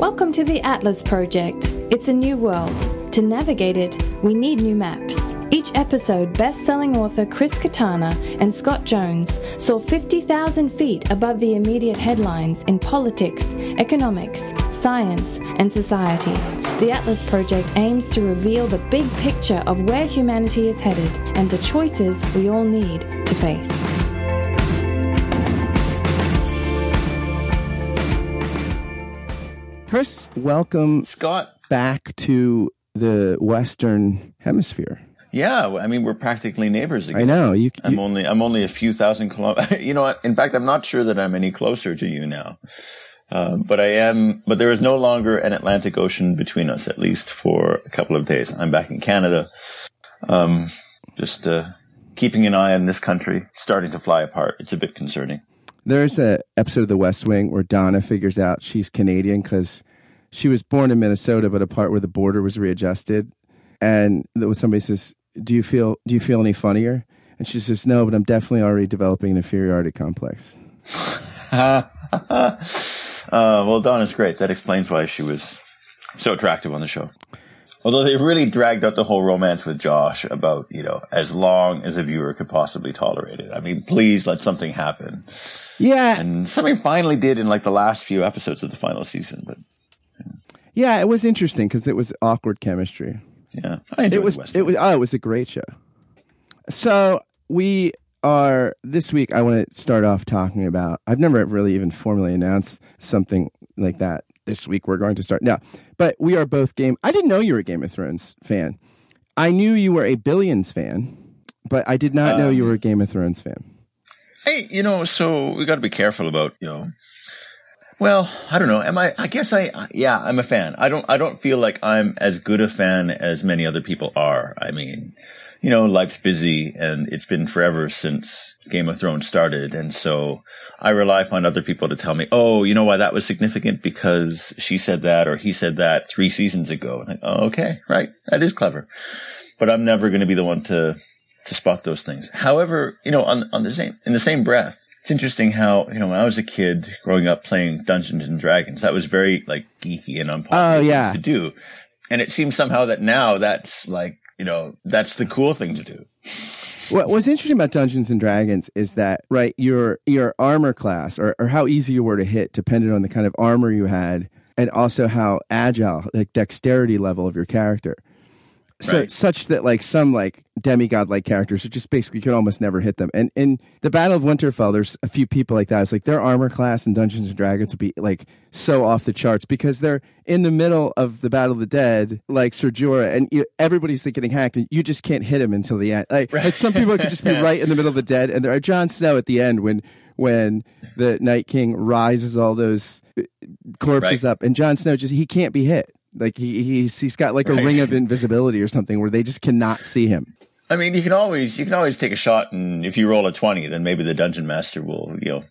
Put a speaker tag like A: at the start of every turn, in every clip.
A: Welcome to the Atlas Project. It's a new world. To navigate it, we need new maps. Each episode, best selling author Chris Kutarna and Scott Jones soar 50,000 feet above the immediate headlines in politics, economics, science, and society. The Atlas Project aims to reveal the big picture of where humanity is headed and the choices we all need to face.
B: Welcome
C: Scott.
B: back to the Western Hemisphere.
C: Yeah, I mean we're practically neighbors again.
B: I know you.
C: I'm
B: you
C: only I'm only a few thousand kilometers. You know? In fact, I'm not sure that I'm any closer to you now. Um, but I am. But there is no longer an Atlantic Ocean between us, at least for a couple of days. I'm back in Canada. Um, just uh, keeping an eye on this country starting to fly apart. It's a bit concerning.
B: there's a episode of The West Wing where Donna figures out she's Canadian because she was born in Minnesota, but a part where the border was readjusted, and there was somebody says, "Do you feel Do you feel any funnier?" And she says, "No, but I'm definitely already developing an inferiority complex."
C: Uh, well, Donna's great. That explains why she was so attractive on the show. Although they really dragged out the whole romance with Josh about, you know, as long as a viewer could possibly tolerate it. I mean, please let something happen.
B: Yeah,
C: And something finally did in like the last few episodes of the final season. But
B: yeah, it was interesting because it was awkward chemistry.
C: yeah, I enjoyed
B: it was
C: West
B: it was oh it was a great show. So we are this week i want to start off talking about i've never really even formally announced something like that this week. We're going to start no but we are both game i didn't know you were a game of thrones fan. I knew you were a billions fan but i did not know um, you were a game of thrones fan.
C: Hey, you know, so we got to be careful about, you know, well, I don't know. Am I, I guess I, yeah, I'm a fan. I don't, I don't feel like I'm as good a fan as many other people are. I mean, you know, life's busy and it's been forever since Game of Thrones started. And so I rely upon other people to tell me, oh, you know why that was significant? Because she said that or he said that three seasons ago. Like, oh, okay, right. That is clever. But I'm never going to be the one to, to spot those things. However, you know, on, on the same, in the same breath, it's interesting how, you know, when I was a kid growing up playing Dungeons and Dragons, that was very like geeky and unpopular
B: Oh, yeah.
C: to do. And it seems somehow that now that's like, you know, that's the cool thing to do.
B: What what's interesting about Dungeons and Dragons is that right your your armor class or, or how easy you were to hit depended on the kind of armor you had and also how agile like dexterity level of your character. So
C: Right.
B: such that like some like demigod like characters just basically could almost never hit them. And in the Battle of Winterfell, there's a few people like that. It's like their armor class in Dungeons and Dragons would be like so off the charts because they're in the middle of the Battle of the Dead, like Ser Jorah, and you, everybody's like, getting hacked, and you just can't hit him until the end. Like, like some people could just be right in the middle of the dead, and there are Jon Snow at the end when when the Night King rises all those uh, corpses
C: Right.
B: up, and Jon Snow just he can't be hit. Like he he's he's got like a
C: Right.
B: ring of invisibility or something where they just cannot see him.
C: I mean, you can always, you can always take a shot and if you roll a 20, then maybe the dungeon master will, you know,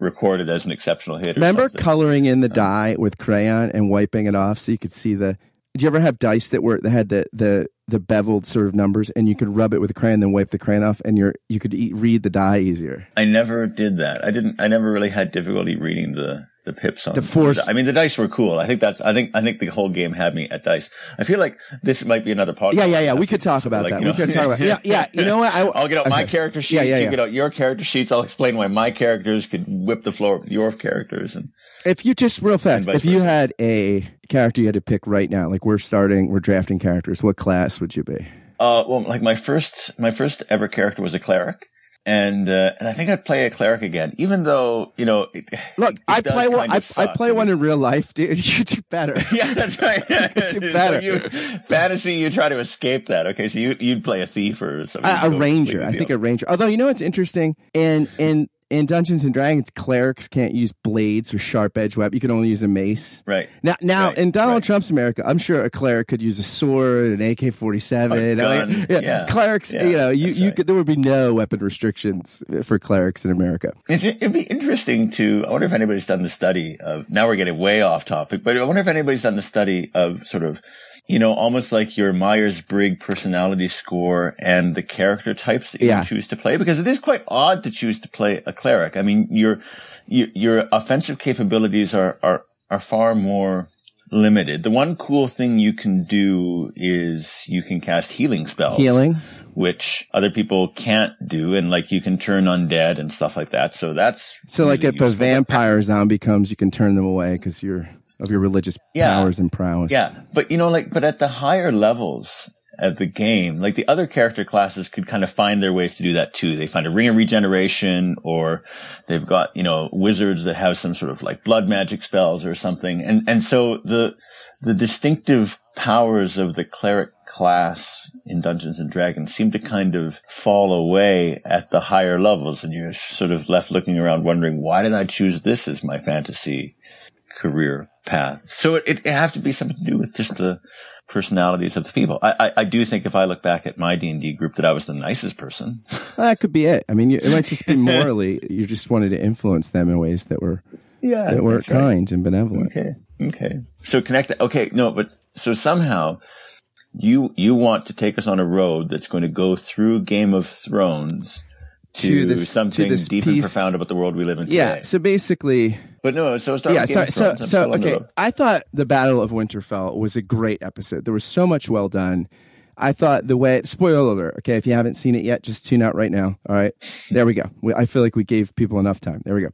C: record it as an exceptional hit. Or
B: Remember
C: something.
B: coloring in the um, die with crayon and wiping it off so you could see the. Did you ever have dice that were that had the the the beveled sort of numbers and you could rub it with a crayon, then wipe the crayon off, and you're you could eat, read the die easier.
C: I never did that. I didn't. I never really had difficulty reading the the pips on
B: The force-
C: I mean, the dice were cool. I think that's. I think. I think the whole game had me at dice. I feel like this might be another podcast.
B: Yeah, yeah, yeah. We could talk about
C: Like,
B: that.
C: you
B: We could talk about. Yeah, yeah. You know what? I,
C: I'll get out my character sheets.
B: Yeah, yeah,
C: You get out your character sheets. I'll explain why my characters could whip the floor with your characters. And
B: If you just real fast, if you had a character you had to pick right now, like we're starting, we're drafting characters. What class would you be?
C: uh, well, like my first, my first ever character was a cleric. And, uh, and I think I'd play a cleric again, even though, you know, it,
B: Look,
C: it
B: I play one. I, I play one in real life, dude. You do better.
C: Yeah, that's right.
B: you do better.
C: So you, fantasy, you try to escape that. Okay, so you you'd play a thief or something.
B: a, a ranger. I think a ranger. Although you know what's interesting in in in Dungeons and Dragons, clerics can't use blades or sharp edge weapon. You can only use a mace.
C: right.
B: Now, now
C: Right,
B: in Donald
C: right.
B: Trump's America, I'm sure a cleric could use a sword, an AK forty seven.
C: A gun, yeah,
B: clerics.
C: yeah,
B: you know, you,
C: that's
B: you
C: right.
B: could, there would be no weapon restrictions for clerics in America.
C: It's, it'd be interesting to. I wonder if anybody's done the study of. Now we're getting way off topic, but I wonder if anybody's done the study of sort of, you know, almost like your Myers Briggs personality score and the character types that you
B: Yeah.
C: choose to play, because it is quite odd to choose to play a cleric. I mean, your your, your offensive capabilities are are are far more limited. The one cool thing you can do is you can cast healing spells.
B: Healing.
C: Which other people can't do, and like you can turn undead and stuff like that. So that's
B: So, like,
C: really
B: if a vampire zombie comes, you can turn them away because you're of your religious
C: Yeah.
B: powers and prowess.
C: Yeah, but you know, like, but at the higher levels of the game, like the other character classes could kind of find their ways to do that too. They find a ring of regeneration, or they've got you know wizards that have some sort of like blood magic spells or something, and and so the the distinctive powers of the cleric class in Dungeons and Dragons seem to kind of fall away at the higher levels, and you're sort of left looking around wondering why did I choose this as my fantasy career path. So it, it have to be something to do with just the personalities of the people. I, I, I do think if I look back at my D and D group that I was the nicest person.
B: Well, that could be it. I mean, you, it might just be morally, you just wanted to influence them in ways that were,
C: Yeah.
B: that were kind and benevolent.
C: Okay. Okay. So connect that. Okay. No, but so somehow you, you want to take us on a road that's going to go through Game of Thrones to,
B: To this- to
C: something
B: this
C: deep and profound about the world we live in today.
B: Yeah. So basically,
C: But no, so start
B: yeah. So, so, so,
C: still on the
B: okay. I thought the Battle of Winterfell was a great episode. There was so much well done. I thought the way, spoiler alert. Okay. If you haven't seen it yet, just tune out right now. All right. There we go. We, I feel like we gave people enough time. There we go.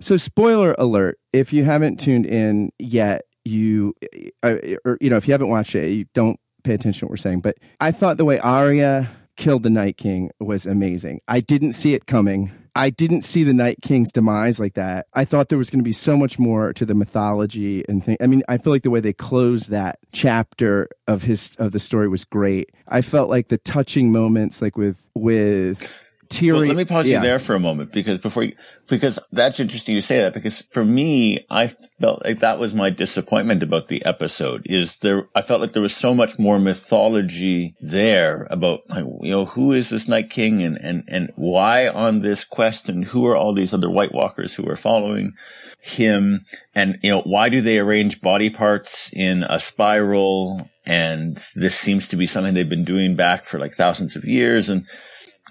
B: So, spoiler alert. If you haven't tuned in yet, you, uh, or, you know, if you haven't watched it, you don't pay attention to what we're saying. But I thought the way Arya killed the Night King was amazing. I didn't see it coming. I didn't see the Night King's demise like that. I thought there was going to be so much more to the mythology and thing. I mean, I feel like the way they closed that chapter of his of the story was great. I felt like the touching moments, like with with Tyrion.
C: Well, let me pause
B: yeah.
C: you there for a moment because before you, because that's interesting you say that because for me, I felt like that was my disappointment about the episode is there, I felt like there was so much more mythology there about, you know, who is this Night King and, and, and why on this quest and who are all these other White Walkers who are following him and, you know, why do they arrange body parts in a spiral? And this seems to be something they've been doing back for like thousands of years. And,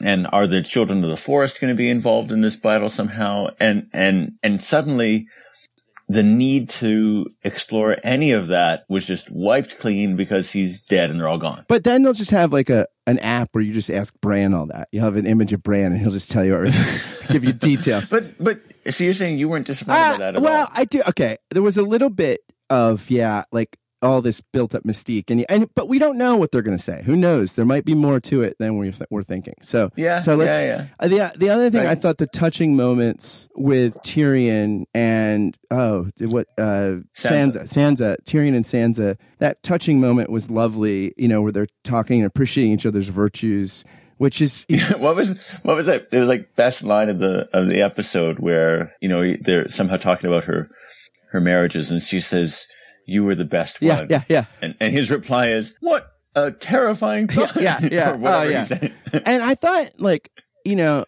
C: and are the children of the forest going to be involved in this battle somehow? And, and, and suddenly the need to explore any of that was just wiped clean because he's dead and they're all gone.
B: But then they'll just have like a an app where you just ask Bran all that. You'll have an image of Bran and he'll just tell you everything, give you details.
C: But, but, so you're saying you weren't disappointed
B: Ah,
C: by that at
B: well,
C: all?
B: Well, I do. Okay, there was a little bit of yeah, like all this built up mystique, and and but we don't know what they're going to say. Who knows? There might be more to it than we're th- we're thinking. So
C: Yeah,
B: So let's.
C: yeah,
B: uh, the the other thing
C: Right.
B: I thought the touching moments with Tyrion and oh what uh Sansa
C: Sansa.
B: Sansa Tyrion and Sansa that touching moment was lovely. You know where they're talking and appreciating each other's virtues. Which is
C: what was what was that? It was like best line of the of the episode where you know they're somehow talking about her her marriages, and she says, "You were the best
B: yeah
C: one."
B: yeah yeah
C: And and his reply is, "What a terrifying thought!"
B: yeah, yeah. Oh, yeah. and I thought like you know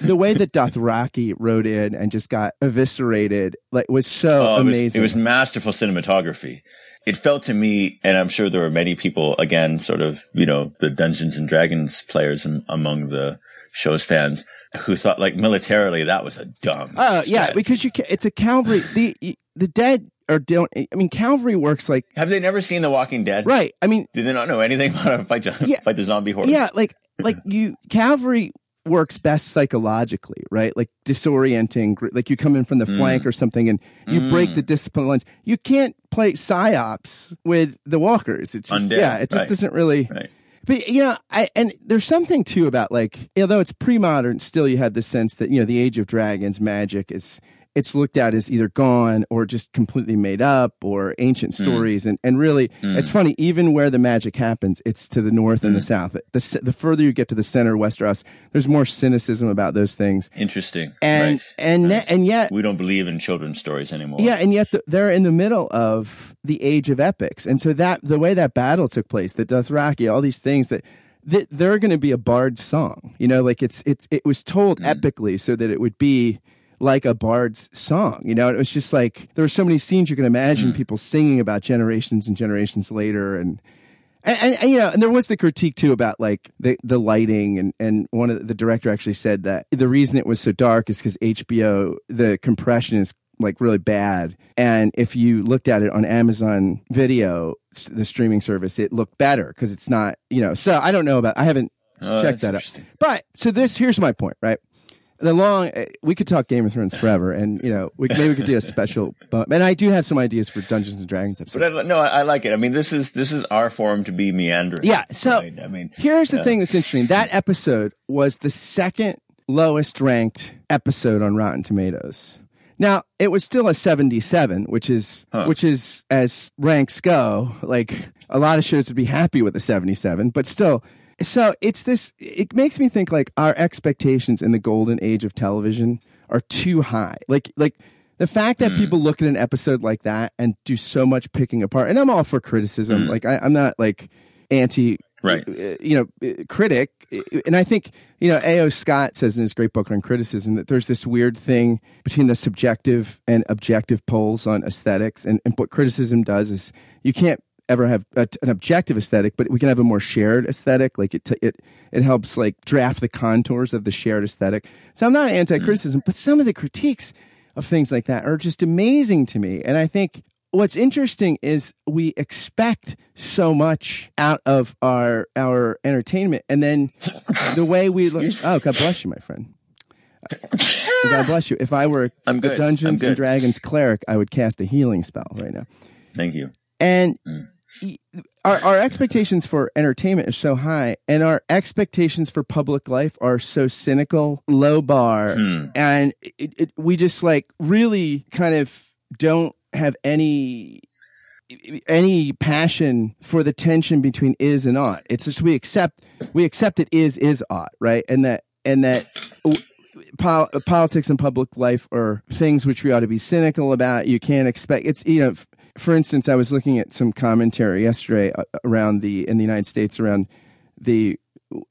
B: the way that Dothraki rode in and just got eviscerated like was so
C: Oh, it was,
B: amazing.
C: it was masterful cinematography. It felt to me, and I'm sure there were many people, again, sort of, you know, the Dungeons and Dragons players am- among the show's fans who thought like militarily that was a dumb.
B: Oh yeah, because you ca- it's a cavalry. the The dead are don't. I mean, cavalry works like
C: Have they never seen The Walking Dead?
B: right. I mean,
C: Do they not know anything about how to fight, the-
B: Yeah.
C: fight the zombie horde?
B: yeah, like like you cavalry works best psychologically, right? Like disorienting, like you come in from the
C: Mm.
B: flank or something and you break the discipline lines. You can't play psyops with the walkers. It's just
C: Undead,
B: yeah, it just
C: right.
B: doesn't really.
C: Right.
B: But you know, I and there's something too about like, although it's pre-modern, still you have the sense that you know the Age of Dragons magic is it's looked at as either gone or just completely made up or ancient
C: Hmm.
B: stories, and and really, it's funny even where the magic happens, it's to the north
C: Hmm.
B: and the south. The the further you get to the center, Westeros, there's more cynicism about those things,
C: Interesting.
B: and
C: right.
B: and ne- and yet
C: we don't believe in children's stories anymore.
B: yeah, and yet the, they're in the middle of the age of epics, and so that the way that battle took place, the Dothraki, all these things that. that They're going to be a bard song, you know, like it's it's it was told epically so that it would be like a bard's song, you know. It was just like there were so many scenes you can imagine hmm. people singing about generations and generations later, and and, and, and, you know, and there was the critique too about like the the lighting, and and one of the, the director actually said that the reason it was so dark is because HBO the compression is like really bad. And if you looked at it on Amazon Video, the streaming service, it looked better because it's not, you know. So I don't know about. I haven't
C: Oh,
B: checked that out. But so this here's my point, right? The long eh, we could talk Game of Thrones forever, and you know we, maybe we could do a special. But and I do have some ideas for Dungeons and Dragons episodes.
C: But I, no, I, I like it. I mean, this is this is our forum to be meandering.
B: Yeah. So
C: right? I mean,
B: here's the
C: yeah.
B: thing that's interesting. That episode was the second lowest ranked episode on Rotten Tomatoes. Now it was still a 77, which is
C: Huh.
B: which is as ranks go. Like a lot of shows would be happy with a 77, but still. So it's this. It makes me think like our expectations in the golden age of television are too high. Like like the fact that people look at an episode like that and do so much picking apart. And I'm all for criticism. Like I, I'm not like anti
C: Right.
B: uh, you know, uh, critic. And I think, you know, A.O. Scott says in his great book on criticism that there's this weird thing between the subjective and objective poles on aesthetics. And, and what criticism does is you can't ever have a, an objective aesthetic, but we can have a more shared aesthetic. Like it, t- it, it helps like draft the contours of the shared aesthetic. So I'm not anti-criticism, but some of the critiques of things like that are just amazing to me. And I think what's interesting is we expect so much out of our our entertainment, and then the way we look. Oh, God bless you, my friend. God bless you. If I were
C: I'm
B: a. Dungeons
C: I'm
B: and. Dragons cleric, I would cast a healing spell right now.
C: Thank you.
B: And y- our, our expectations for entertainment are so high, and our expectations for public life are so cynical, low bar, hmm. and it, it, we just like really kind of don't have any any passion for the tension between is and ought. It's just we accept we accept it is is ought, right? And that and that pol- politics and public life are things which we ought to be cynical about. You can't expect it's you know. For instance, I was looking at some commentary yesterday uh, around the in the United States around the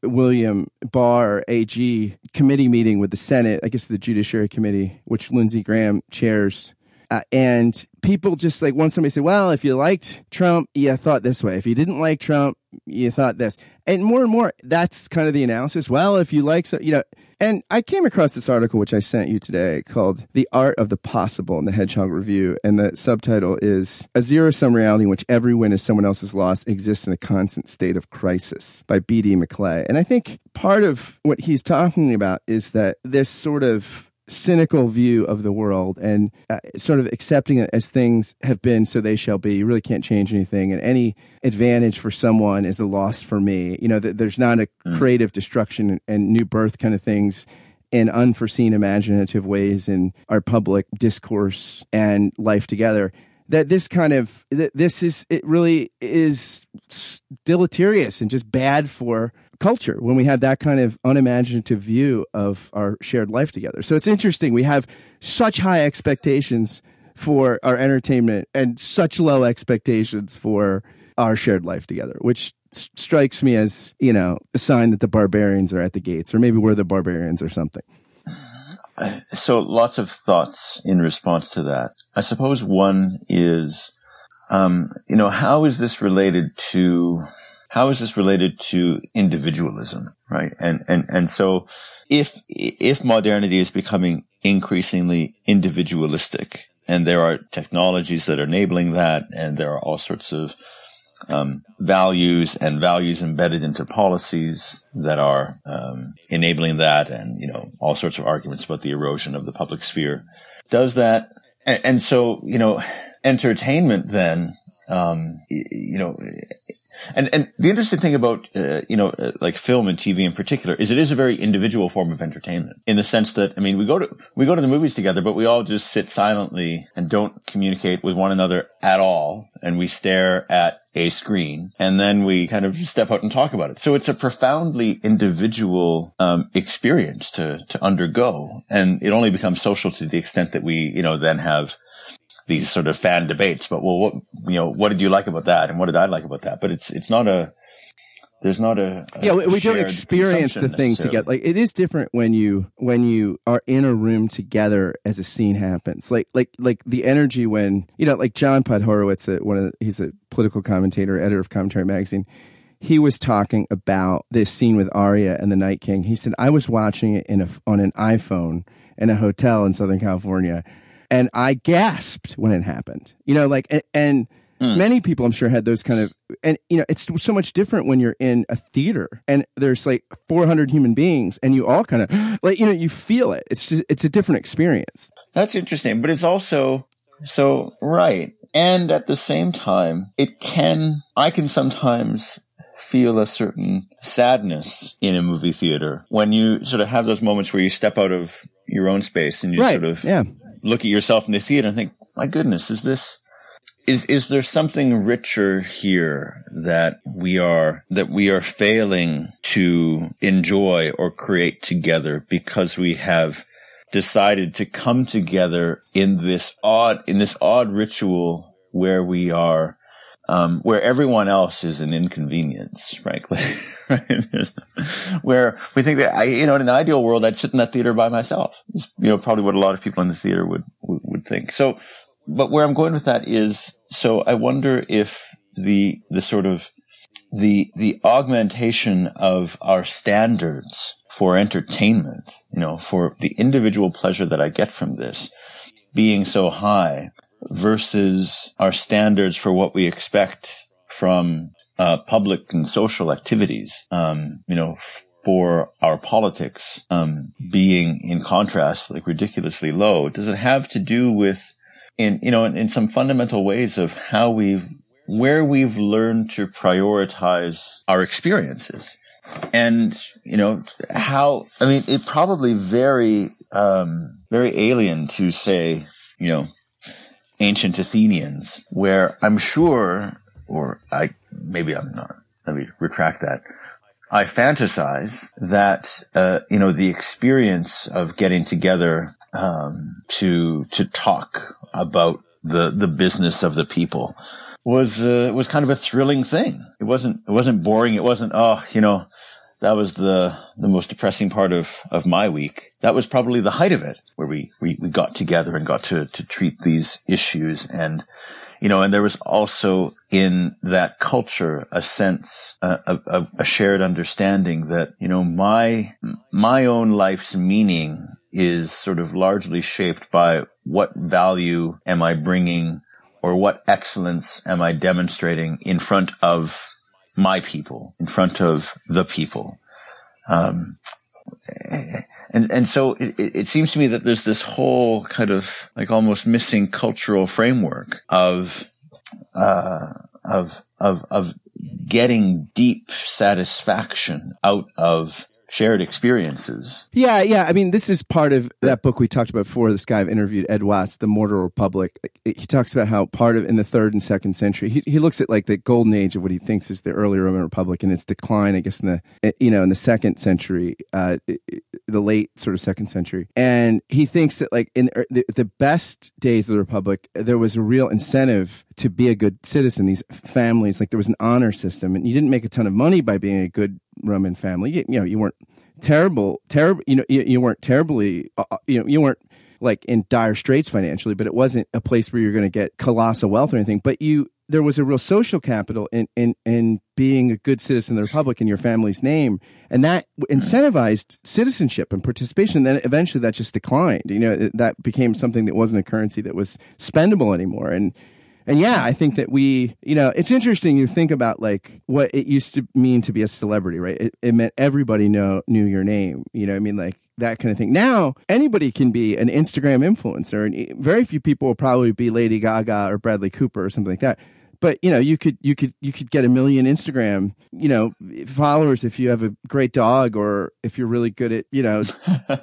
B: William Barr AG committee meeting with the Senate, I guess the Judiciary Committee, which Lindsey Graham chairs. Uh, and people just like once somebody said, "Well, if you liked Trump, you thought this way. If you didn't like Trump, you thought this." And more and more, that's kind of the analysis. Well, if you like, so you know. And I came across this article which I sent you today called "The Art of the Possible" in the Hedgehog Review, and the subtitle is "A Zero-Sum Reality in Which Every Win is Someone Else's Loss Exists in a Constant State of Crisis" by B.D. McClay. And I think part of what he's talking about is that this sort of cynical view of the world and uh, sort of accepting it as things have been so they shall be. You really can't change anything. And any advantage for someone is a loss for me. You know th- there's not a creative destruction and, new birth kind of things in unforeseen imaginative ways in our public discourse and life together. That this kind of that this is it really is deleterious and just bad for culture when we have that kind of unimaginative view of our shared life together. So it's interesting. We have such high expectations for our entertainment and such low expectations for our shared life together, which strikes me as, you know, a sign that the barbarians are at the gates, or maybe we're the barbarians or something.
C: So lots of thoughts in response to that. I suppose one is, um, you know, how is this related to, how is this related to individualism, right? And, and, and so if, if modernity is becoming increasingly individualistic and there are technologies that are enabling that and there are all sorts of, um, values and values embedded into policies that are um, enabling that, and you know all sorts of arguments about the erosion of the public sphere. Does that, and, and so you know, entertainment then, um, you know. And and the interesting thing about uh, you know uh, like film and TV in particular is it is a very individual form of entertainment in the sense that I mean we go to we go to the movies together but we all just sit silently and don't communicate with one another at all and we stare at a screen and then we kind of step out and talk about it. So it's a profoundly individual um, experience to to undergo and it only becomes social to the extent that we you know then have these sort of fan debates. But well, what you know, what did you like about that, and what did I like about that? But it's it's not a there's not a, a
B: yeah, we, don't experience the thing together. Like it is different when you when you are in a room together as a scene happens. Like like like the energy when you know, like John Podhoretz, uh, one of the, he's a political commentator, editor of Commentary Magazine. He was talking about this scene with Arya and the Night King. He said, "I was watching it in a on an iPhone in a hotel in Southern California." And I gasped when it happened. You know, like, and, and mm. many people I'm sure had those kind of, and you know, it's so much different when you're in a theater and there's like 400 human beings and you all kind of like, you know, you feel it. It's just, it's a different experience.
C: That's interesting, but it's also, so, right. And at the same time, it can, I can sometimes feel a certain sadness in a movie theater when you sort of have those moments where you step out of your own space and you
B: right.
C: sort of
B: yeah.
C: Look at yourself in the theater and think, my goodness, is this, is, is there something richer here that we are, that we are failing to enjoy or create together because we have decided to come together in this odd, in this odd ritual where we are um, where everyone else is an inconvenience, frankly. where we think that I, you know, in an ideal world, I'd sit in that theater by myself. It's, you know, probably what a lot of people in the theater would, would, would think. So, but where I'm going with that is, so I wonder if the, the sort of, the, the augmentation of our standards for entertainment, you know, for the individual pleasure that I get from this being so high versus our standards for what we expect from uh, public and social activities. Um, you know, for our politics um, being in contrast, like ridiculously low. Does it have to do with, in you know, in, in some fundamental ways of how we've where we've learned to prioritize our experiences? and you know how i mean it probably very um very alien to say you know ancient Athenians, where I'm sure, or I, maybe I'm not, let me retract that. I fantasize that, uh, you know, the experience of getting together, um, to, to talk about the, the business of the people was, uh, was kind of a thrilling thing. It wasn't, it wasn't boring. It wasn't, oh, you know, that was the the most depressing part of of my week. That was probably the height of it, where we we, we got together and got to to treat these issues, and you know, and there was also in that culture a sense, uh, a, a shared understanding that you know my my own life's meaning is sort of largely shaped by what value am I bringing or what excellence am I demonstrating in front of my people, in front of the people. Um, and and so it, it seems to me that there's this whole kind of like almost missing cultural framework of uh, of of of getting deep satisfaction out of shared experiences.
B: Yeah, yeah. I mean, this is part of that book we talked about before. This guy I've interviewed, Ed Watts, The Mortal Republic. He talks about how part of in the third and second century, he, he looks at like the golden age of what he thinks is the early Roman Republic and its decline, I guess, in the, you know, in the second century, uh, the late sort of second century. And he thinks that like in er, the, the best days of the Republic, there was a real incentive to be a good citizen. These families, like there was an honor system and you didn't make a ton of money by being a good Roman family. You, you know, you weren't terrible, terrible. You know, you, you weren't terribly. Uh, uh, you know, you weren't like in dire straits financially, but it wasn't a place where you're going to get colossal wealth or anything. But you, there was a real social capital in in in being a good citizen of the republic in your family's name, and that incentivized citizenship and participation. And then eventually, that just declined. You know, that became something that wasn't a currency that was spendable anymore, and and yeah, I think that we, you know, it's interesting. You think about like what it used to mean to be a celebrity, right? It, it meant everybody know knew your name. You know, I mean, like that kind of thing. Now anybody can be an Instagram influencer, and very few people will probably be Lady Gaga or Bradley Cooper or something like that. But you know, you could you could you could get a million Instagram, you know, followers if you have a great dog or if you're really good at you know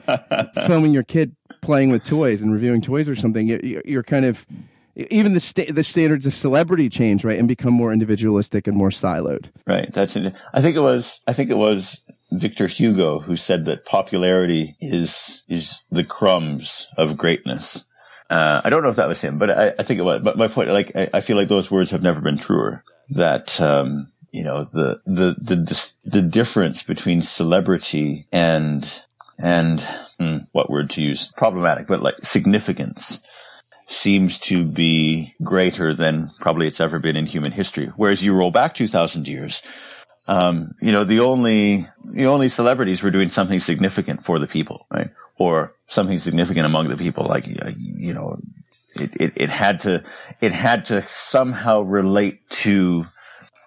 B: filming your kid playing with toys and reviewing toys or something. You're kind of even the sta- the standards of celebrity change, right, and become more individualistic and more siloed.
C: Right. That's it. I think it was. I think it was Victor Hugo who said that popularity is is the crumbs of greatness. Uh, I don't know if that was him, but I, I think it was. But my point, like, I, I, feel like those words have never been truer. That um, you know, the the the the difference between celebrity and and hmm, what word to use? Problematic, but like significance seems to be greater than probably it's ever been in human history. Whereas you roll back 2000 years, um, you know, the only, the only celebrities were doing something significant for the people, right? Or something significant among the people, like, you know, it, it, it had to, it had to somehow relate to,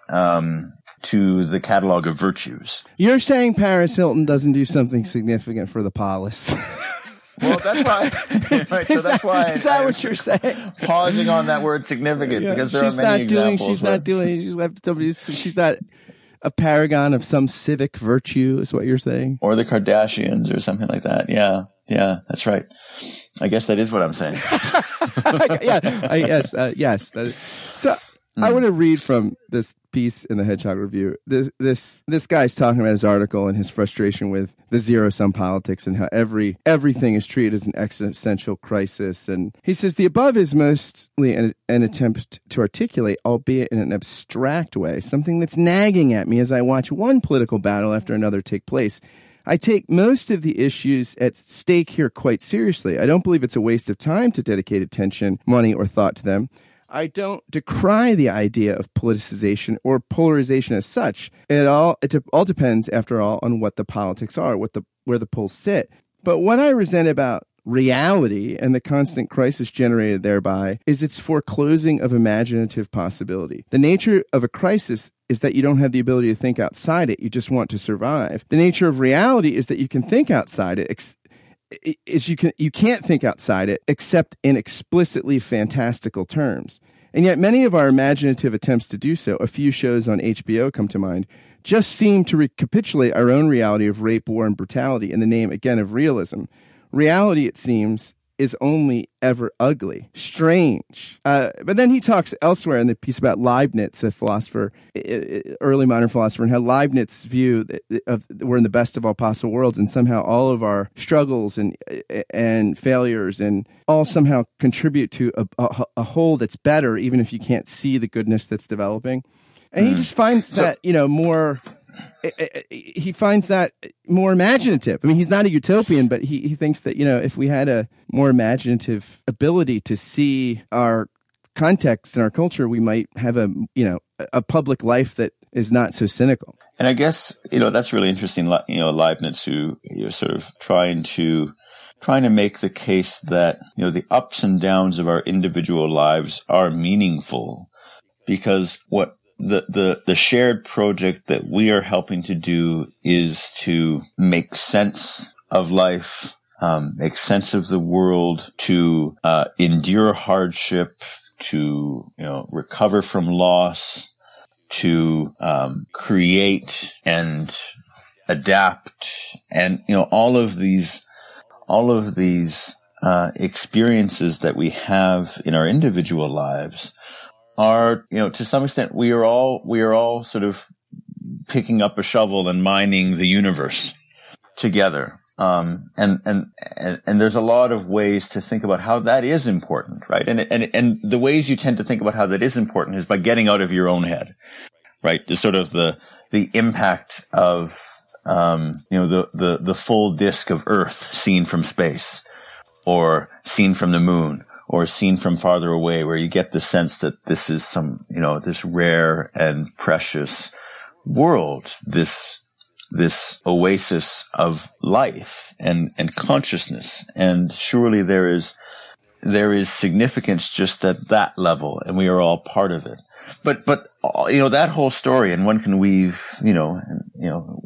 C: um, to the catalog of virtues.
B: You're saying Paris Hilton doesn't do something significant for the polis.
C: Well, that's why. right, so that's
B: that,
C: why.
B: Is that
C: I'm
B: what you're saying?
C: Pausing on that word significant
B: Yeah,
C: because there
B: she's
C: are many
B: not doing.
C: examples.
B: She's
C: where-
B: not doing. She's left somebody's. She's not a paragon of some civic virtue. Is what you're saying?
C: or the Kardashians or something like that. Yeah, yeah, that's right. I guess that is what I'm saying.
B: yeah. I, yes. Uh, yes. That is, so I hmm. want to read from this piece in the Hedgehog Review. This this this guy's talking about his article and his frustration with the zero sum politics and how every everything is treated as an existential crisis. And he says the above is mostly an, an attempt to articulate, albeit in an abstract way, something that's nagging at me as I watch one political battle after another take place. I take most of the issues at stake here quite seriously. I don't believe it's a waste of time to dedicate attention, money, or thought to them. I don't decry the idea of politicization or polarization as such. It all it all depends, after all, on what the politics are, what the where the poles sit. But what I resent about reality and the constant crisis generated thereby is its foreclosing of imaginative possibility. The nature of a crisis is that you don't have the ability to think outside it. You just want to survive. The nature of reality is that you can think outside it. Is you can you can't think outside it except in explicitly fantastical terms. And yet many of our imaginative attempts to do so, a few shows on HBO come to mind, just seem to recapitulate our own reality of rape, war, and brutality in the name again of realism. Reality, it seems, is only ever ugly, strange. Uh, but then he talks elsewhere in the piece about Leibniz, a philosopher, early modern philosopher, and how Leibniz's view of we're in the best of all possible worlds, and somehow all of our struggles and and failures and all somehow contribute to a, a, a whole that's better, even if you can't see the goodness that's developing. And he just finds that you know more he finds that more imaginative. I mean, he's not a utopian, but he, he thinks that, you know, if we had a more imaginative ability to see our context and our culture, we might have a, you know, a public life that is not so cynical.
C: And I guess, you know, that's really interesting. You know, Leibniz who, you know, sort of trying to, trying to make the case that, you know, the ups and downs of our individual lives are meaningful because what the, the, the shared project that we are helping to do is to make sense of life, um, make sense of the world, to, uh, endure hardship, to, you know, recover from loss, to um, create and adapt and you know all of these all of these uh, experiences that we have in our individual lives are you know to some extent we are all we are all sort of picking up a shovel and mining the universe together um, and, and and and there's a lot of ways to think about how that is important right and and and the ways you tend to think about how that is important is by getting out of your own head right? The sort of the the impact of um, you know the the the full disk of Earth seen from space, or seen from the moon, or seen from farther away, where you get the sense that this is some you know this rare and precious world, this this oasis of life and and consciousness, and surely there is there is significance just at that level, and we are all part of it. But but you know that whole story, and one can weave you know you know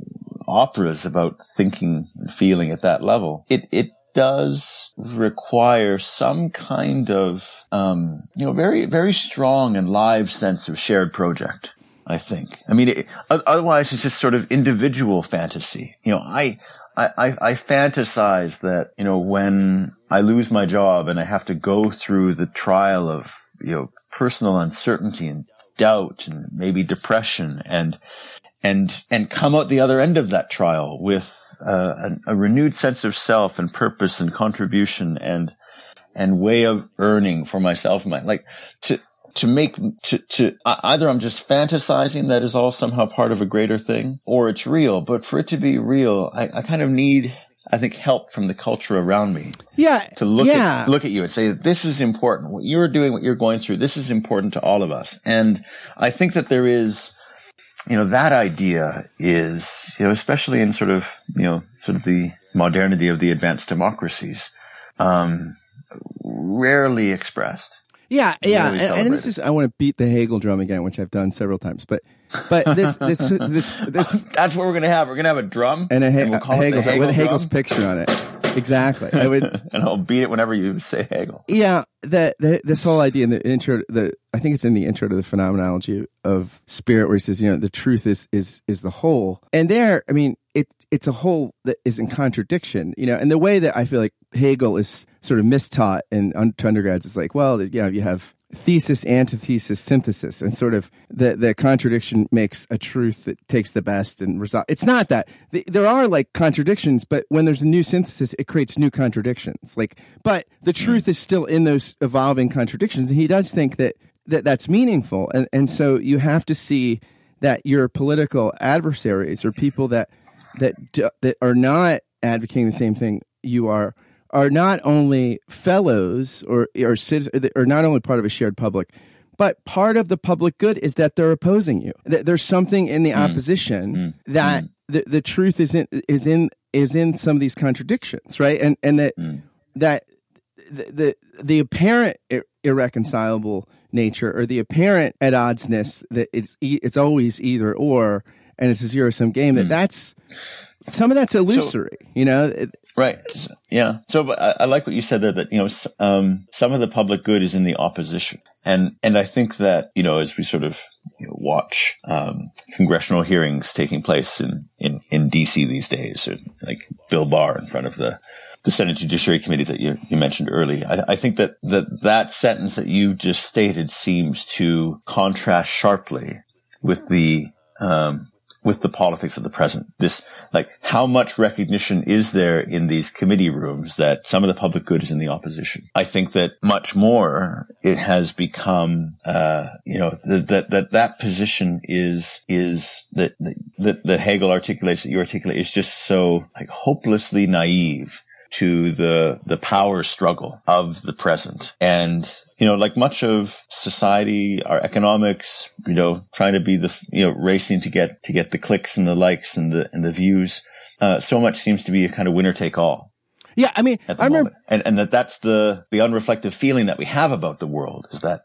C: operas about thinking and feeling at that level. It it does require some kind of um, you know very very strong and live sense of shared project. I think. I mean, it, otherwise it's just sort of individual fantasy. You know, I, I, I, fantasize that, you know, when I lose my job and I have to go through the trial of, you know, personal uncertainty and doubt and maybe depression and, and, and come out the other end of that trial with uh, a, a renewed sense of self and purpose and contribution and, and way of earning for myself and my, like, to, to make to to either I'm just fantasizing that is all somehow part of a greater thing, or it's real. But for it to be real, I, I kind of need, I think, help from the culture around me
B: Yeah.
C: to look
B: yeah.
C: at look at you and say this is important. What you're doing, what you're going through, this is important to all of us. And I think that there is, you know, that idea is, you know, especially in sort of, you know, sort of the modernity of the advanced democracies. Um, rarely expressed.
B: Yeah, yeah, and, and, this is I want to beat the Hegel drum again, which I've done several times. But but this this this this,
C: that's what we're gonna have. We're gonna have a drum
B: and a, and we'll Hegel, Hegel with Hegel's picture on it. Exactly. I would,
C: and I'll beat it whenever you say Hegel.
B: Yeah, the, the this whole idea in the intro, the I think it's in the intro to the phenomenology of spirit, where he says, you know, the truth is is is the whole, and there, I mean, it it's a whole that is in contradiction, you know, and the way that I feel like Hegel is sort of mistaught in to undergrads is like, well, you know, you have thesis, antithesis, synthesis, and sort of the the contradiction makes a truth that takes the best and result. It's not that there are like contradictions, but when there's a new synthesis, it creates new contradictions. Like, but the mm. truth is still in those evolving contradictions, and he does think that that that's meaningful, and and so you have to see that your political adversaries or people that that that are not advocating the same thing you are are not only fellows or or, citizens, or not only part of a shared public, but part of the public good is that they're opposing you. That there's something in the mm. opposition mm. that mm. The, the truth is in is in is in some of these contradictions, right? And and that mm. that the, the the apparent irreconcilable nature or the apparent at oddsness that it's it's always either or and it's a zero sum game that mm. that's some of that's illusory, so, you know.
C: Right. Yeah. So I, I, like what you said there. That you know, um, some of the public good is in the opposition, and and I think that you know, as we sort of you know, watch um, congressional hearings taking place in in in DC these days, or like Bill Barr in front of the the Senate Judiciary Committee that you, you mentioned early. I, I, think that, that that sentence that you just stated seems to contrast sharply with the um, with the politics of the present. This, like, how much recognition is there in these committee rooms that some of the public good is in the opposition? I think that much more it has become, uh, you know, that, that, that, that position is, is that, that, that Hegel articulates, that you articulate is just so, like, hopelessly naive to the the power struggle of the present and you know, like much of society, our economics, you know, trying to be the, you know, racing to get, to get the clicks and the likes and the, and the views. Uh, so much seems to be a kind of winner take all.
B: Yeah. I mean, I remember,
C: and, and that that's the, the unreflective feeling that we have about the world is that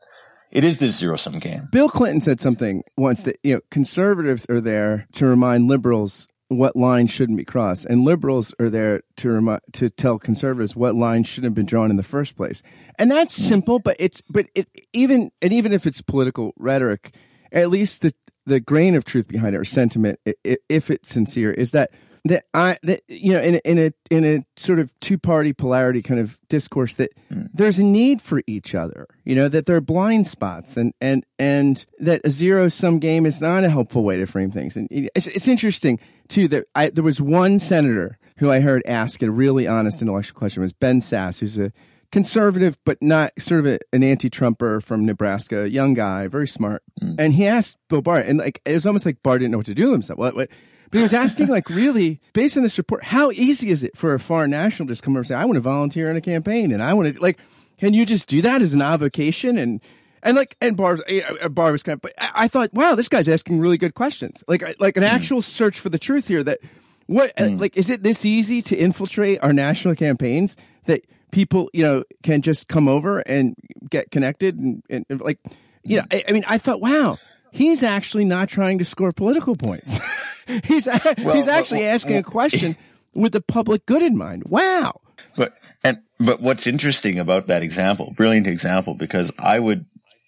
C: it is this zero sum game.
B: Bill Clinton said something once that, you know, conservatives are there to remind liberals what lines shouldn't be crossed, and liberals are there to remi- to tell conservatives what lines shouldn't have been drawn in the first place. And that's simple, but it's but it even and even if it's political rhetoric, at least the the grain of truth behind it or sentiment, if it's sincere, is that that I that you know in a, in a in a sort of two party polarity kind of discourse that mm. there's a need for each other. You know that there are blind spots and and and that a zero sum game is not a helpful way to frame things. And it's, it's interesting too that I, there was one senator who I heard ask a really honest intellectual question it was Ben Sasse, who's a conservative but not sort of a, an anti-Trumper from Nebraska, young guy, very smart. Mm. And he asked Bill Barr, and like it was almost like Barr didn't know what to do with himself. What, but he was asking, like, really, based on this report, how easy is it for a foreign national to just come over and say, "I want to volunteer in a campaign," and I want to like, can you just do that as an avocation and and like, and Barr, uh, Barr was kind of, but I thought, wow, this guy's asking really good questions. Like, like an hmm. actual mm. search for the truth here that what, mm. like, is it this easy to infiltrate our national campaigns that people, you know, can just come over and get connected and, and, and like, you know, I, I, mean, I thought, wow, he's actually not trying to score political points. he's, well, he's actually well, asking well, a question with the public good in mind. Wow.
C: But, and, but what's interesting about that example, brilliant example, because I would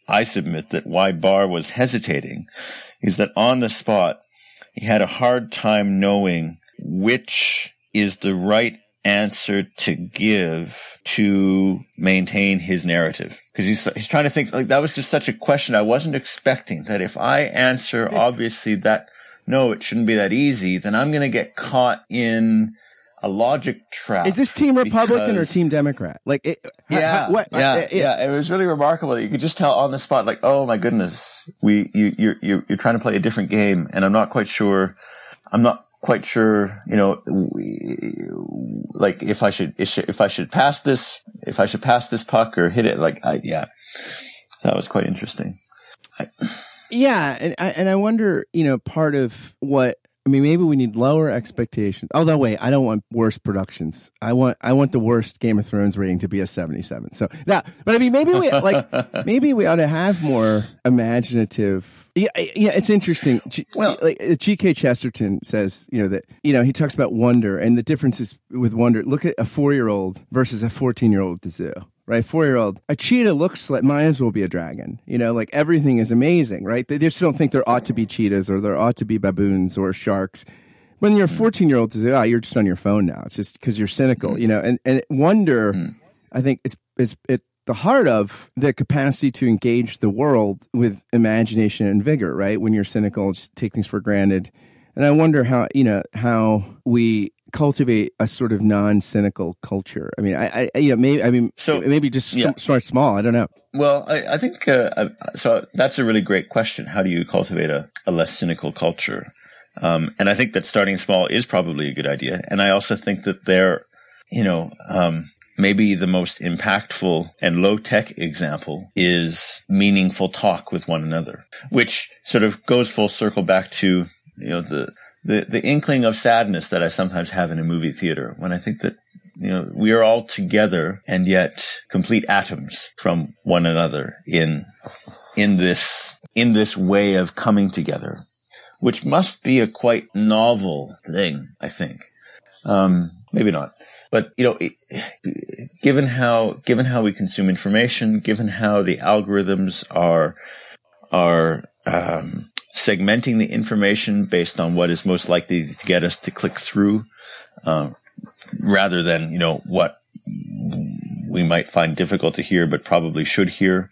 C: I submit that why Barr was hesitating is that on the spot, he had a hard time knowing which is the right answer to give to maintain his narrative. Cause he's, he's trying to think like that was just such a question I wasn't expecting that if I answer obviously that no, it shouldn't be that easy, then I'm going to get caught in a logic trap.
B: Is this team Republican because, or team Democrat? Like, it,
C: yeah, what, yeah, uh, it, yeah. It was really remarkable. You could just tell on the spot, like, oh my goodness, we, you, you're, you're, you're trying to play a different game, and I'm not quite sure. I'm not quite sure, you know, like if I should, if I should pass this, if I should pass this puck or hit it. Like, I, yeah, that was quite interesting. I,
B: yeah, and I, and I wonder, you know, part of what I mean, maybe we need lower expectations. Oh, Although, wait, I don't want worse productions. I want, I want the worst Game of Thrones rating to be a 77. So now, but I mean, maybe we, like, maybe we ought to have more imaginative. Yeah, yeah, it's interesting. G-
C: Well-
B: like uh, G.K. Chesterton says, you know, that, you know, he talks about wonder and the differences with wonder. Look at a four year old versus a 14 year old at the zoo right? Four year old, a cheetah looks like might as well be a dragon. You know, like everything is amazing, right? They just don't think there ought to be cheetahs or there ought to be baboons or sharks. When you're a 14 year old, to say, ah, you're just on your phone now. It's just because you're cynical, you know, and, and wonder, I think is, is at the heart of the capacity to engage the world with imagination and vigor, right? When you're cynical, just take things for granted. And I wonder how, you know, how we cultivate a sort of non-cynical culture. I mean, I, I you know, maybe, I mean,
C: So-
B: maybe just
C: yeah.
B: start small. I don't know.
C: Well, I, I think uh, so. That's a really great question. How do you cultivate a, a less cynical culture? Um, and I think that starting small is probably a good idea. And I also think that there, you know, um, maybe the most impactful and low tech example is meaningful talk with one another, which sort of goes full circle back to you know the the, the inkling of sadness that I sometimes have in a movie theater when I think that you know, we are all together and yet complete atoms from one another in, in this, in this way of coming together, which must be a quite novel thing, I think. Um, maybe not, but you know, it, given how, given how we consume information, given how the algorithms are, are, um, segmenting the information based on what is most likely to get us to click through, um, rather than you know what we might find difficult to hear, but probably should hear.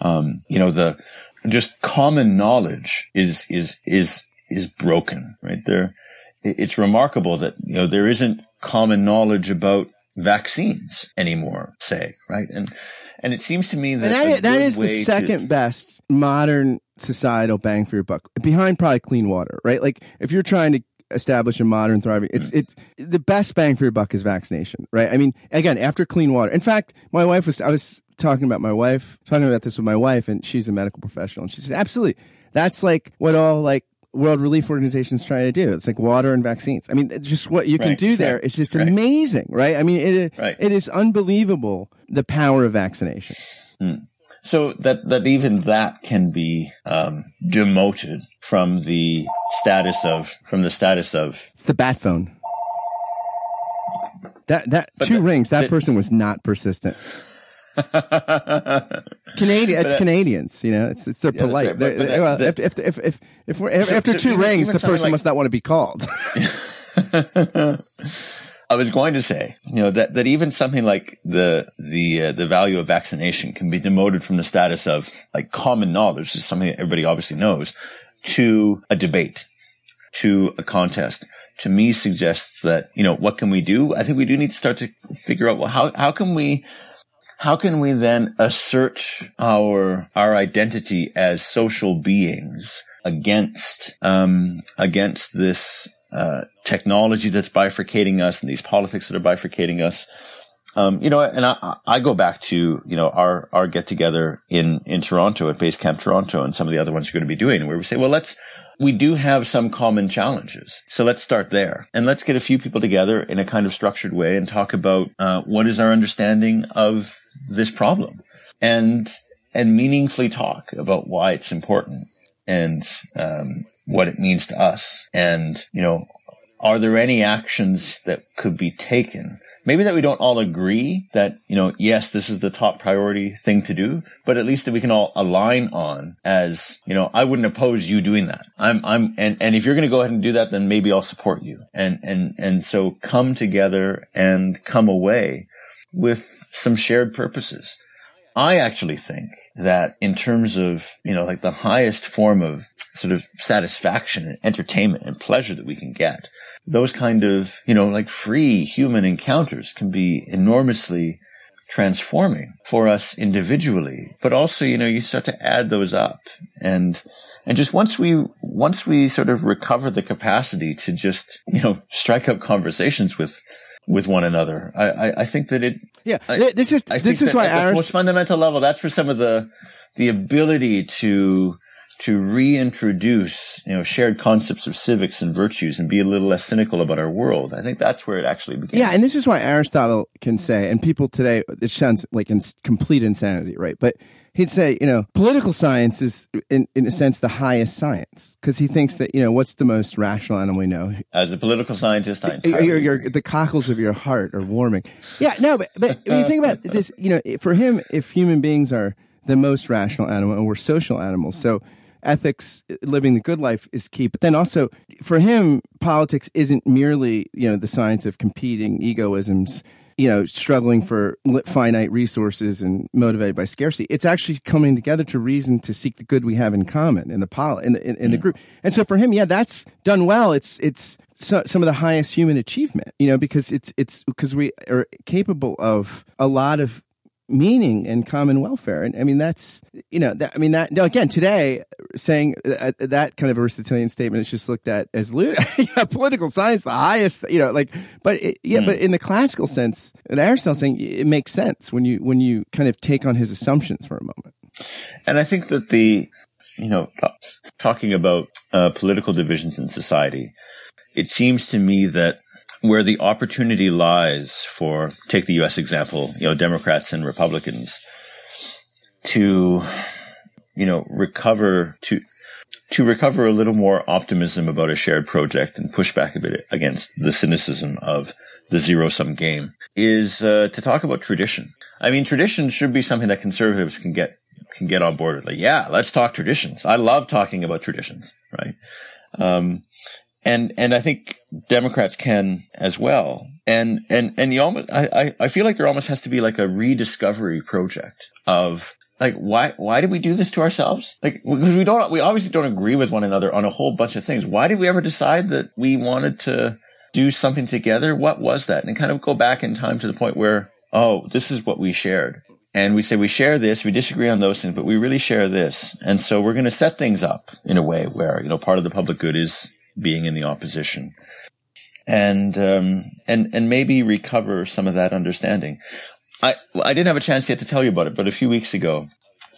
C: Um, you know, the just common knowledge is is is is broken, right there. It's remarkable that you know there isn't common knowledge about vaccines anymore, say, right? And and it seems to me that
B: And that that is the
C: to-
B: second best modern societal bang for your buck, behind probably clean water, right? Like if you're trying to establish a modern thriving, it's
C: Mm.
B: it's the best bang for your buck is vaccination, right? I mean, again, after clean water. In fact, my wife was I was talking about my wife, talking about this with my wife, and she's a medical professional, and she said, absolutely, that's like what all like. World Relief Organizations trying to do. It's like water and vaccines. I mean, just what you can
C: Right,
B: do there is just
C: right.
B: amazing, right? I mean, it it is unbelievable the power of vaccination.
C: So that that even that can be um, demoted from the status of from the status of
B: It's the bat phone. That that two
C: the-
B: rings. That
C: the-
B: person was not persistent. Canadian. It's
C: But, uh,
B: Canadians. You know, it's it's they're
C: that's
B: polite.
C: right, but-
B: They're-
C: but
B: well, if, if if if if we're if,
C: So-
B: after
C: so
B: two
C: even-
B: rings,
C: even
B: the person
C: like-
B: must not want to be called.
C: I was going to say, you know, that, that even something like the, the, uh, the value of vaccination can be demoted from the status of like common knowledge, is something that everybody obviously knows, to a debate, to a contest. To me suggests that, you know, what can we do? I think we do need to start to figure out, well, how, how can we, how can we then assert our, our identity as social beings against, um, against this, uh, technology that's bifurcating us and these politics that are bifurcating us. Um, you know, and I, I go back to, you know, our, our get together in, in Toronto at Base Camp Toronto and some of the other ones you're going to be doing where we say, well, let's, we do have some common challenges. So let's start there and let's get a few people together in a kind of structured way and talk about, uh, what is our understanding of this problem and, and meaningfully talk about why it's important and, um, what it means to us. And, you know, are there any actions that could be taken? Maybe that we don't all agree that, you know, yes, this is the top priority thing to do, but at least that we can all align on as, you know, I wouldn't oppose you doing that. I'm, I'm, and, and if you're going to go ahead and do that, then maybe I'll support you. And, and, and so come together and come away with some shared purposes. I actually think that in terms of, you know, like the highest form of sort of satisfaction and entertainment and pleasure that we can get, those kind of, you know, like free human encounters can be enormously transforming for us individually. But also, you know, you start to add those up and, and just once we, once we sort of recover the capacity to just, you know, strike up conversations with, with one another, I, I, I think that it,
B: yeah,
C: I-
B: this is this is why
C: at the most fundamental level, that's for some of the the ability to to reintroduce, you know, shared concepts of civics and virtues and be a little less cynical about our world. I think that's where it actually began.
B: Yeah, and this is why Aristotle can say, and people today, it sounds like in complete insanity, right? But he'd say, you know, political science is, in, in a sense, the highest science because he thinks that, you know, what's the most rational animal we know?
C: As a political scientist, I
B: you're, you're, the cockles of your heart are warming. Yeah, no, but, but when you think about this, you know, for him, if human beings are the most rational animal and we're social animals, so ethics, living the good life is key. But then also for him, politics isn't merely, you know, the science of competing egoisms you know, struggling for finite resources and motivated by scarcity. It's actually coming together to reason to seek the good we have in common in the pol in the, in, in mm. the group. And so for him, yeah, that's done well. It's it's so, some of the highest human achievement, you know, because it's it's because we are capable of a lot of meaning and common welfare. And I mean, that's, you know, that, I mean, that, no, again, today, saying uh, that kind of Aristotelian statement is just looked at as yeah, political science, the highest, you know, like, but it, yeah, mm. but in the classical sense, and Aristotle saying it makes sense when you, when you kind of take on his assumptions for a moment.
C: And I think that the, you know, talking about uh, political divisions in society, it seems to me that where the opportunity lies for, take the U.S. example, you know, Democrats and Republicans to, you know, recover, to, to recover a little more optimism about a shared project and push back a bit against the cynicism of the zero sum game is uh, to talk about tradition. I mean, tradition should be something that conservatives can get can get on board with. Like, yeah, let's talk traditions. I love talking about traditions, right? Um, and and I think Democrats can as well. And and and you almost I I feel like there almost has to be like a rediscovery project of like why why did we do this to ourselves? Like because we don't we obviously don't agree with one another on a whole bunch of things. Why did we ever decide that we wanted to do something together? What was that? And kind of go back in time to the point where oh this is what we shared. And we say we share this, we disagree on those things, but we really share this. And so we're going to set things up in a way where, you know, part of the public good is being in the opposition and um, and and maybe recover some of that understanding. I I didn't have a chance yet to tell you about it, but a few weeks ago,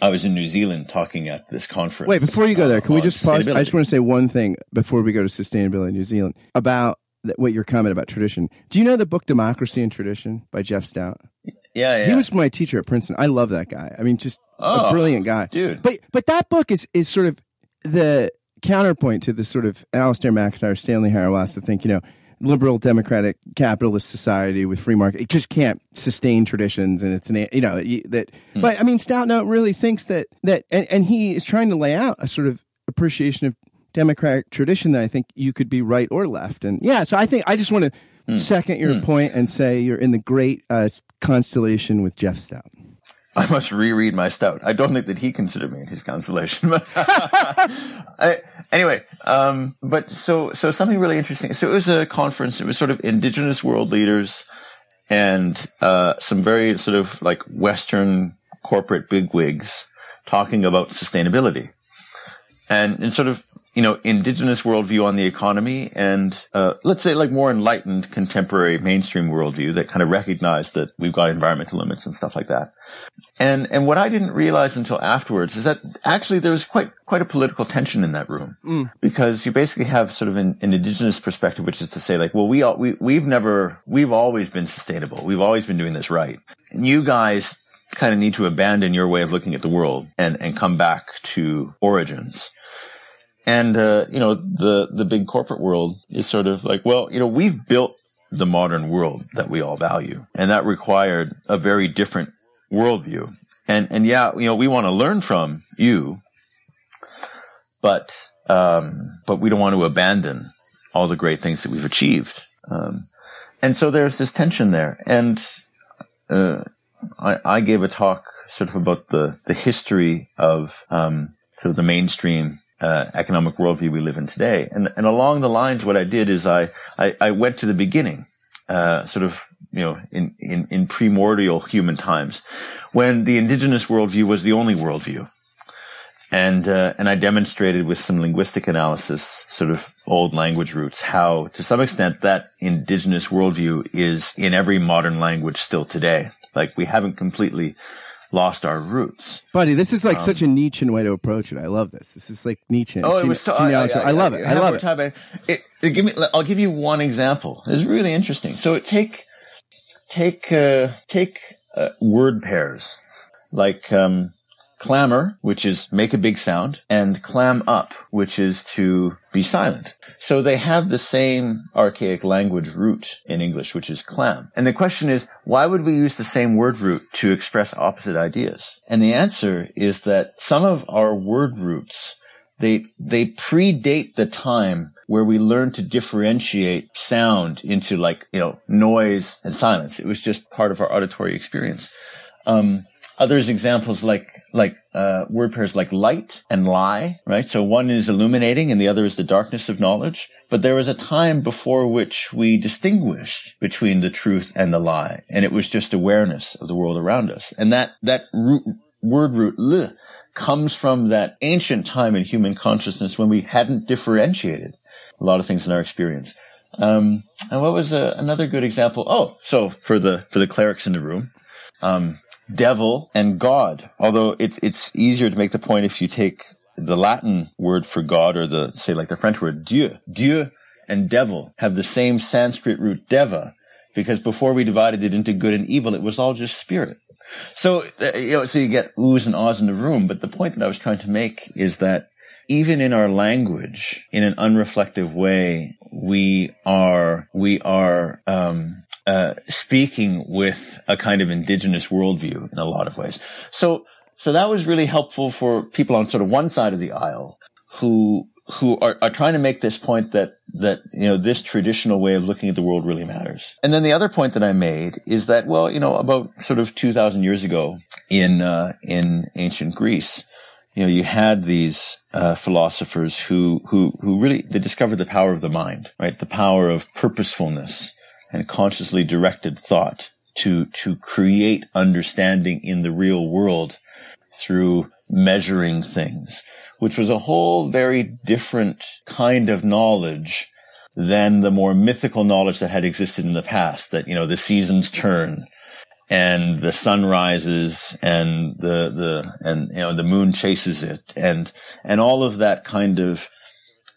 C: I was in New Zealand talking at this conference.
B: Wait, before you go there, can we just pause? I just want to say one thing before we go to sustainability in New Zealand about what your comment about tradition. Do you know the book Democracy and Tradition by Jeff Stout?
C: Yeah, yeah.
B: He was my teacher at Princeton. I love that guy. I mean, just oh, a brilliant guy,
C: dude.
B: But but that book is is sort of the counterpoint to the sort of Alasdair MacIntyre, Stanley Hauerwas to think, you know, liberal democratic capitalist society with free market, it just can't sustain traditions. And it's an, you know, that, hmm. but I mean, Stoutnote really thinks that, that, and, and he is trying to lay out a sort of appreciation of democratic tradition that I think you could be right or left. And yeah, so I think I just want to hmm. second your hmm. point and say you're in the great uh, constellation with Jeff Stout.
C: I must reread my stout. I don't think that he considered me in his consolation. I, anyway, um, but so so something really interesting. So it was a conference. It was sort of indigenous world leaders and uh, some very sort of like Western corporate bigwigs talking about sustainability, and and sort of you know, indigenous worldview on the economy and, uh, let's say like more enlightened contemporary mainstream worldview that kind of recognized that we've got environmental limits and stuff like that. And, and what I didn't realize until afterwards is that actually there was quite, quite a political tension in that room mm. because you basically have sort of an, an, indigenous perspective, which is to say like, well, we all, we, we've never, we've always been sustainable. We've always been doing this right. And you guys kind of need to abandon your way of looking at the world and, and come back to origins. And, uh, you know, the, the big corporate world is sort of like, well, you know, we've built the modern world that we all value. And that required a very different worldview. And, and yeah, you know, we want to learn from you, but, um, but we don't want to abandon all the great things that we've achieved. Um, and so there's this tension there. And, uh, I, I gave a talk sort of about the, the history of, um, sort of the mainstream uh, economic worldview we live in today. And, and along the lines, what I did is I, I, I went to the beginning, uh, sort of, you know, in, in, in primordial human times when the indigenous worldview was the only worldview. And, uh, and I demonstrated with some linguistic analysis, sort of old language roots, how to some extent that indigenous worldview is in every modern language still today. Like we haven't completely lost our roots.
B: Buddy, this is like um, such a Nietzschean way to approach it. I love this. This is like Nietzsche.
C: Oh, it was so, I, I, I, I, love it. I love it. it. it, it give me, I'll give you one example. Is really interesting. So take, take, uh, take uh, word pairs like, um, clamor, which is make a big sound, and clam up, which is to be silent. So they have the same archaic language root in English, which is clam. And the question is, why would we use the same word root to express opposite ideas? And the answer is that some of our word roots they they predate the time where we learned to differentiate sound into like you know noise and silence. It was just part of our auditory experience. Um, Others examples like like uh, word pairs like light and lie, right? So one is illuminating and the other is the darkness of knowledge. But there was a time before which we distinguished between the truth and the lie, and it was just awareness of the world around us. And that that root, word root l comes from that ancient time in human consciousness when we hadn't differentiated a lot of things in our experience. Um, and what was uh, another good example? Oh, so for the for the clerics in the room, um, devil and God. Although it's it's easier to make the point if you take the Latin word for God or the say like the French word Dieu. Dieu and devil have the same Sanskrit root deva because before we divided it into good and evil, it was all just spirit. So uh, you know, so you get oohs and ahs in the room. But the point that I was trying to make is that even in our language, in an unreflective way, we are we are um, uh, speaking with a kind of indigenous worldview in a lot of ways. So, so that was really helpful for people on sort of one side of the aisle who who are, are trying to make this point that that you know this traditional way of looking at the world really matters. And then the other point that I made is that well, you know, about sort of two thousand years ago in uh, in ancient Greece, you know, you had these uh, philosophers who who who really they discovered the power of the mind, right? The power of purposefulness and consciously directed thought to, to create understanding in the real world through measuring things, which was a whole very different kind of knowledge than the more mythical knowledge that had existed in the past, that, you know, the seasons turn and the sun rises and the, the, and, you know, the moon chases it and, and all of that kind of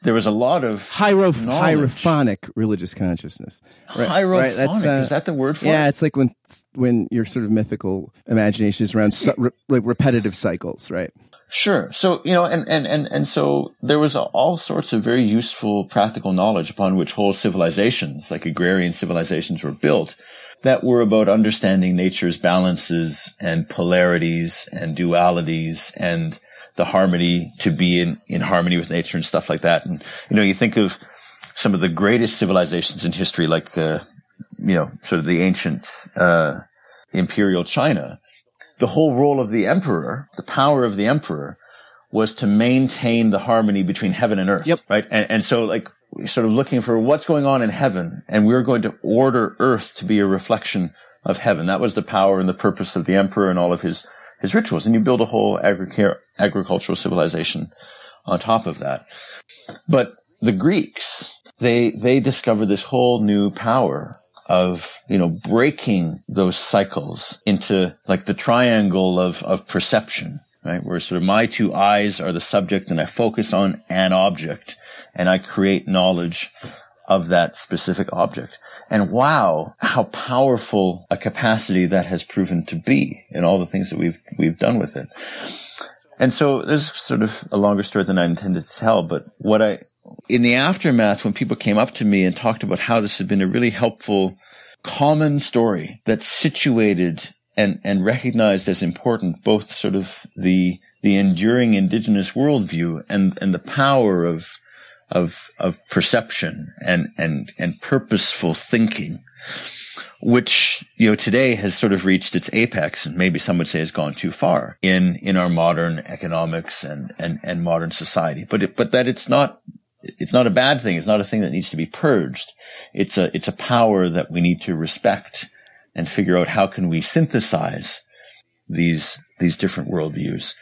C: there was a lot of
B: Hieroph- hierophanic religious consciousness.
C: Right, hierophanic right, that's, uh, is that the word for
B: yeah,
C: it?
B: Yeah, it's like when when your sort of mythical imagination is around su- re- like repetitive cycles, right?
C: Sure. So, you know, and, and, and, and so there was all sorts of very useful practical knowledge upon which whole civilizations, like agrarian civilizations were built that were about understanding nature's balances and polarities and dualities and the harmony to be in, in harmony with nature and stuff like that. And, you know, you think of some of the greatest civilizations in history, like, the, you know, sort of the ancient, uh, imperial China. The whole role of the emperor, the power of the emperor was to maintain the harmony between heaven and earth.
B: Yep.
C: Right. And, and so like sort of looking for what's going on in heaven and we're going to order earth to be a reflection of heaven. That was the power and the purpose of the emperor and all of his his rituals. And you build a whole agri- agricultural civilization on top of that. But the Greeks, they, they discover this whole new power of, you know, breaking those cycles into like the triangle of, of perception, right? Where sort of my two eyes are the subject and I focus on an object and I create knowledge of that specific object. And wow, how powerful a capacity that has proven to be in all the things that we've, we've done with it. And so this is sort of a longer story than I intended to tell, but what I, in the aftermath, when people came up to me and talked about how this had been a really helpful, common story that's situated and, and recognized as important, both sort of the, the enduring indigenous worldview and, and the power of of of perception and and and purposeful thinking which you know today has sort of reached its apex and maybe some would say has gone too far in in our modern economics and and and modern society. But it, but that it's not it's not a bad thing. It's not a thing that needs to be purged. It's a it's a power that we need to respect and figure out how can we synthesize these these different worldviews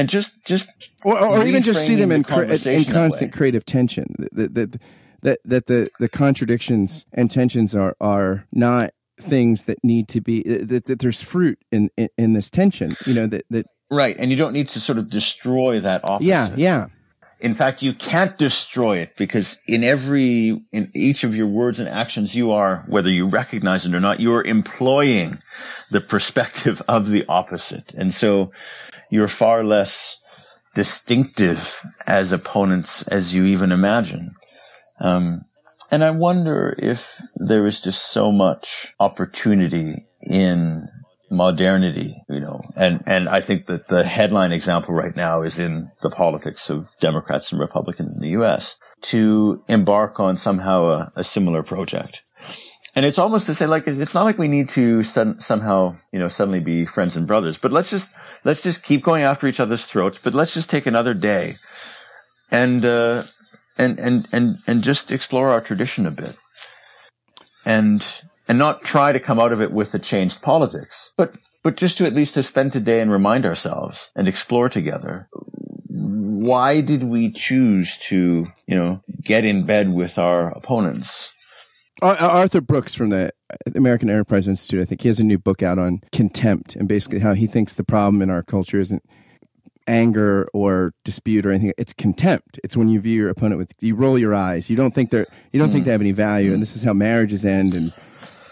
C: and just just
B: or, or even just see them in, the in constant creative tension that that that that the the contradictions and tensions are are not things that need to be that, that there's fruit in, in, in this tension. You know that that
C: right, and you don't need to sort of destroy that opposite.
B: Yeah, yeah.
C: In fact, you can't destroy it because in every, in each of your words and actions, you are, whether you recognize it or not, you are employing the perspective of the opposite. And so you're far less distinctive as opponents as you even imagine. Um, and I wonder if there is just so much opportunity in modernity, you know, and, and I think that the headline example right now is in the politics of Democrats and Republicans in the U.S. to embark on somehow a, a similar project. And it's almost to say, like, it's not like we need to somehow, you know, suddenly be friends and brothers, but let's just, let's just keep going after each other's throats, but let's just take another day and, uh, and, and, and, and just explore our tradition a bit. And, and not try to come out of it with a changed politics, but, but just to at least to spend today and remind ourselves and explore together. Why did we choose to, you know, get in bed with our opponents?
B: Arthur Brooks from the American Enterprise Institute, I think he has a new book out on contempt and basically how he thinks the problem in our culture isn't anger or dispute or anything. It's contempt. It's when you view your opponent with you roll your eyes. You don't think they're you don't mm. think they have any value, and this is how marriages end and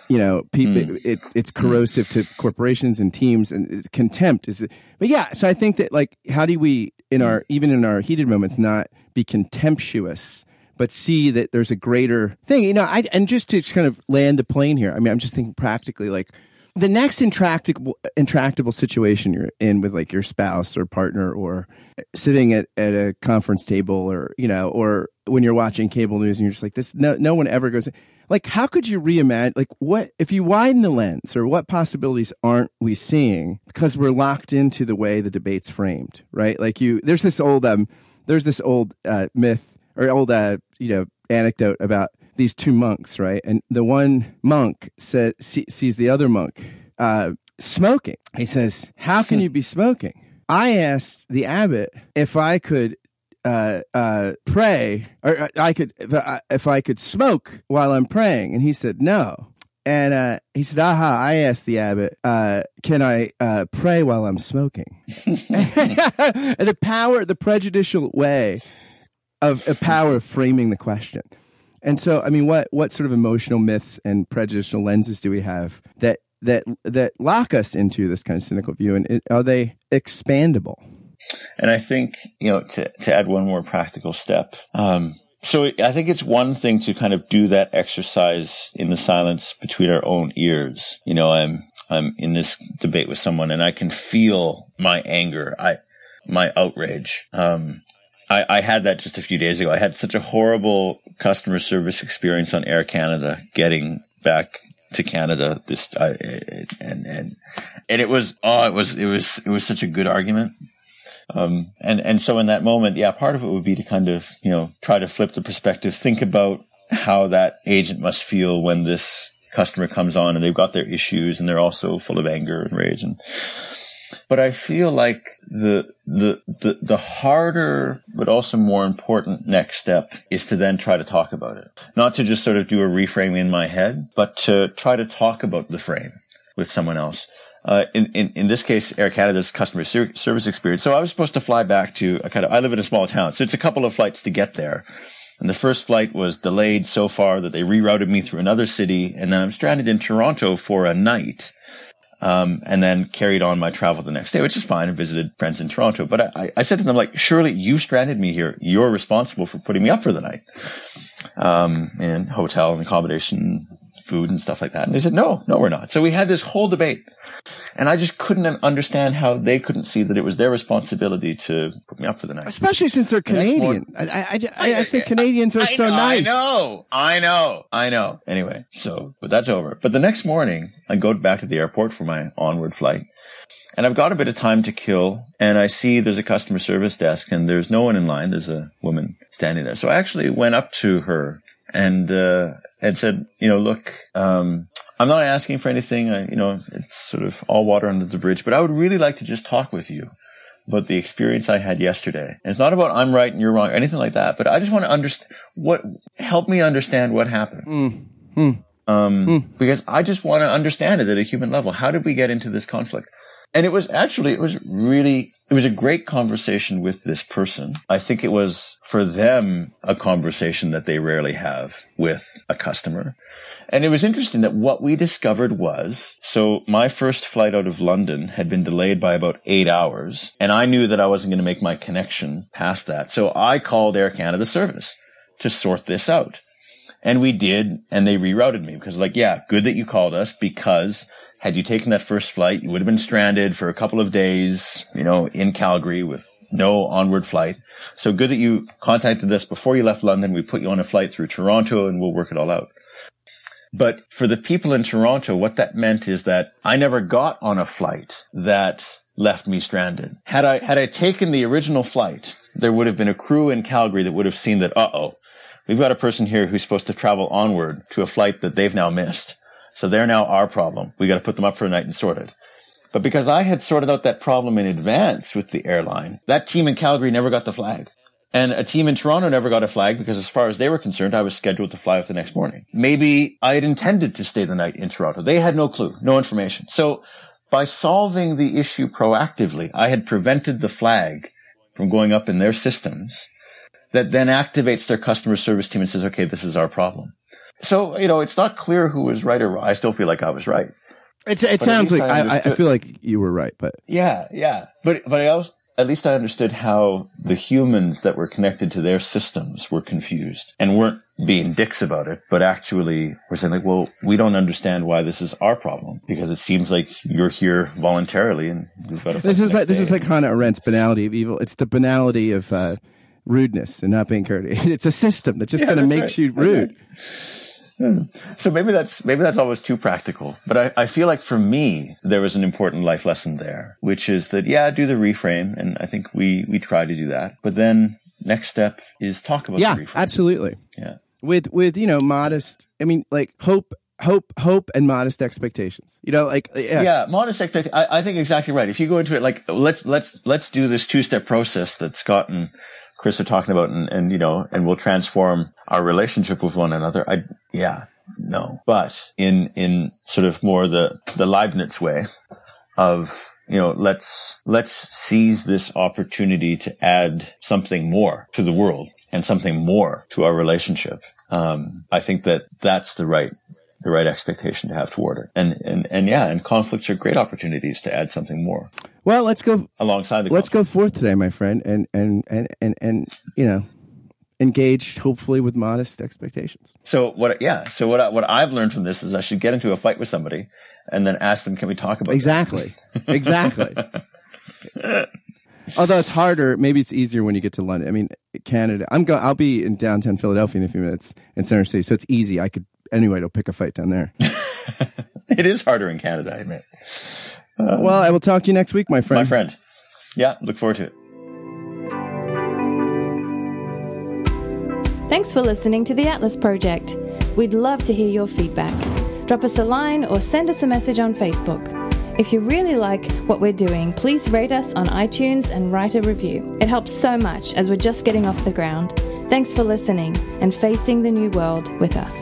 B: you know, people, mm. it, it's corrosive to corporations and teams and contempt is, but yeah, so I think that like, how do we in our, even in our heated moments, not be contemptuous, but see that there's a greater thing, you know, I, and just to kind of land a plane here. I mean, I'm just thinking practically like, the next intractable intractable situation you're in with like your spouse or partner or sitting at, at a conference table or you know or when you're watching cable news and you're just like this no no one ever goes like how could you reimagine like what if you widen the lens or what possibilities aren't we seeing because we're locked into the way the debate's framed right like you there's this old um there's this old uh, myth or old uh, you know anecdote about these two monks right and the one monk says see, sees the other monk uh, smoking he says how can you be smoking I asked the abbot if I could uh, uh, pray, or uh, I could if I, if I could smoke while I'm praying, and he said no. And uh, he said, "Aha!" I asked the abbot, uh, "Can I uh, pray while I'm smoking?" the power, the prejudicial way of a power of framing the question. And so, I mean, what what sort of emotional myths and prejudicial lenses do we have that that that lock us into this kind of cynical view, and are they expandable?
C: And I think, you know, to, to add one more practical step, um, so I think it's one thing to kind of do that exercise in the silence between our own ears. You know, I'm, I'm in this debate with someone and I can feel my anger. I, my outrage. Um, I, I, had that just a few days ago. I had such a horrible customer service experience on Air Canada getting back to Canada this, I, and, and, and it was, oh, it was, it was, it was such a good argument. Um, and, and so in that moment, yeah, part of it would be to kind of, you know, try to flip the perspective, think about how that agent must feel when this customer comes on and they've got their issues and they're also full of anger and rage. And, but I feel like the, the, the, the harder, but also more important next step is to then try to talk about it. Not to just sort of do a reframe in my head, but to try to talk about the frame with someone else. Uh, in, in, in this case, Air Canada's customer ser- service experience. So I was supposed to fly back to a kind of, I live in a small town, so it's a couple of flights to get there. And the first flight was delayed so far that they rerouted me through another city. And then I'm stranded in Toronto for a night. Um, and then carried on my travel the next day, which is fine. and visited friends in Toronto. But I, I said to them, like, surely you stranded me here. You're responsible for putting me up for the night. Um, and hotel and accommodation, food and stuff like that. And they said, no, no, we're not. So we had this whole debate. And I just couldn't understand how they couldn't see that it was their responsibility to put me up for the night.
B: Especially since they're Canadian. I, I, I, I, think Canadians are so
C: know,
B: nice.
C: I know, I know, I know. Anyway, so, but that's over. But the next morning, I go back to the airport for my onward flight. And I've got a bit of time to kill and I see there's a customer service desk and there's no one in line. There's a woman standing there. So I actually went up to her and, uh, and said, you know, look, um, I'm not asking for anything. I, you know, it's sort of all water under the bridge, but I would really like to just talk with you about the experience I had yesterday. And it's not about I'm right and you're wrong or anything like that, but I just want to understand what, help me understand what happened.
B: Mm. Hmm.
C: Um, hmm. because I just want to understand it at a human level. How did we get into this conflict? And it was actually, it was really, it was a great conversation with this person. I think it was for them a conversation that they rarely have with a customer. And it was interesting that what we discovered was, so my first flight out of London had been delayed by about eight hours. And I knew that I wasn't going to make my connection past that. So I called Air Canada service to sort this out. And we did. And they rerouted me because like, yeah, good that you called us because had you taken that first flight, you would have been stranded for a couple of days, you know, in Calgary with no onward flight. So good that you contacted us before you left London. We put you on a flight through Toronto and we'll work it all out. But for the people in Toronto, what that meant is that I never got on a flight that left me stranded. Had I, had I taken the original flight, there would have been a crew in Calgary that would have seen that, uh oh, we've got a person here who's supposed to travel onward to a flight that they've now missed. So they're now our problem. We got to put them up for a night and sort it. But because I had sorted out that problem in advance with the airline, that team in Calgary never got the flag. And a team in Toronto never got a flag because as far as they were concerned, I was scheduled to fly out the next morning. Maybe I had intended to stay the night in Toronto. They had no clue, no information. So by solving the issue proactively, I had prevented the flag from going up in their systems that then activates their customer service team and says, okay, this is our problem. So, you know, it's not clear who was right or wrong. I still feel like I was right.
B: It, it sounds like I, I, I, feel like you were right, but
C: yeah, yeah. But but I also at least I understood how the humans that were connected to their systems were confused and weren't being dicks about it, but actually were saying like, well, we don't understand why this is our problem because it seems like you're here voluntarily and we've got to.
B: This is like this is like Hannah Arendt's banality of evil. It's the banality of uh, rudeness and not being courteous. It's a system that just yeah, kind of makes right. you rude.
C: Hmm. So maybe that's maybe that's always too practical. But I, I feel like for me there was an important life lesson there, which is that yeah, do the reframe, and I think we we try to do that. But then next step is talk about
B: yeah, absolutely.
C: Yeah,
B: with with you know modest. I mean, like hope hope hope and modest expectations you know like yeah,
C: yeah modest expectations I, I, think exactly right if you go into it like let's let's let's do this two-step process that scott and Chris are talking about and, and, you know, and will transform our relationship with one another. I, yeah, no, but in, in sort of more the, the Leibniz way of, you know, let's, let's seize this opportunity to add something more to the world and something more to our relationship. Um, I think that that's the right the right expectation to have toward it. And, and, and yeah, and conflicts are great opportunities to add something more.
B: Well, let's go
C: alongside the
B: Let's conflict. go forth today, my friend, and, and, and, and, and, you know, engage hopefully with modest expectations.
C: So what, yeah. So what, I, what I've learned from this is I should get into a fight with somebody and then ask them, can we talk about it?
B: Exactly. exactly. Although it's harder, maybe it's easier when you get to London. I mean, Canada. I'm going. I'll be in downtown Philadelphia in a few minutes in Center City, so it's easy. I could anyway to pick a fight down there.
C: it is harder in Canada, I admit.
B: Um, well, I will talk to you next week, my friend.
C: My friend. Yeah, look forward to it.
A: Thanks for listening to the Atlas Project. We'd love to hear your feedback. Drop us a line or send us a message on Facebook. If you really like what we're doing, please rate us on iTunes and write a review. It helps so much as we're just getting off the ground. Thanks for listening and facing the new world with us.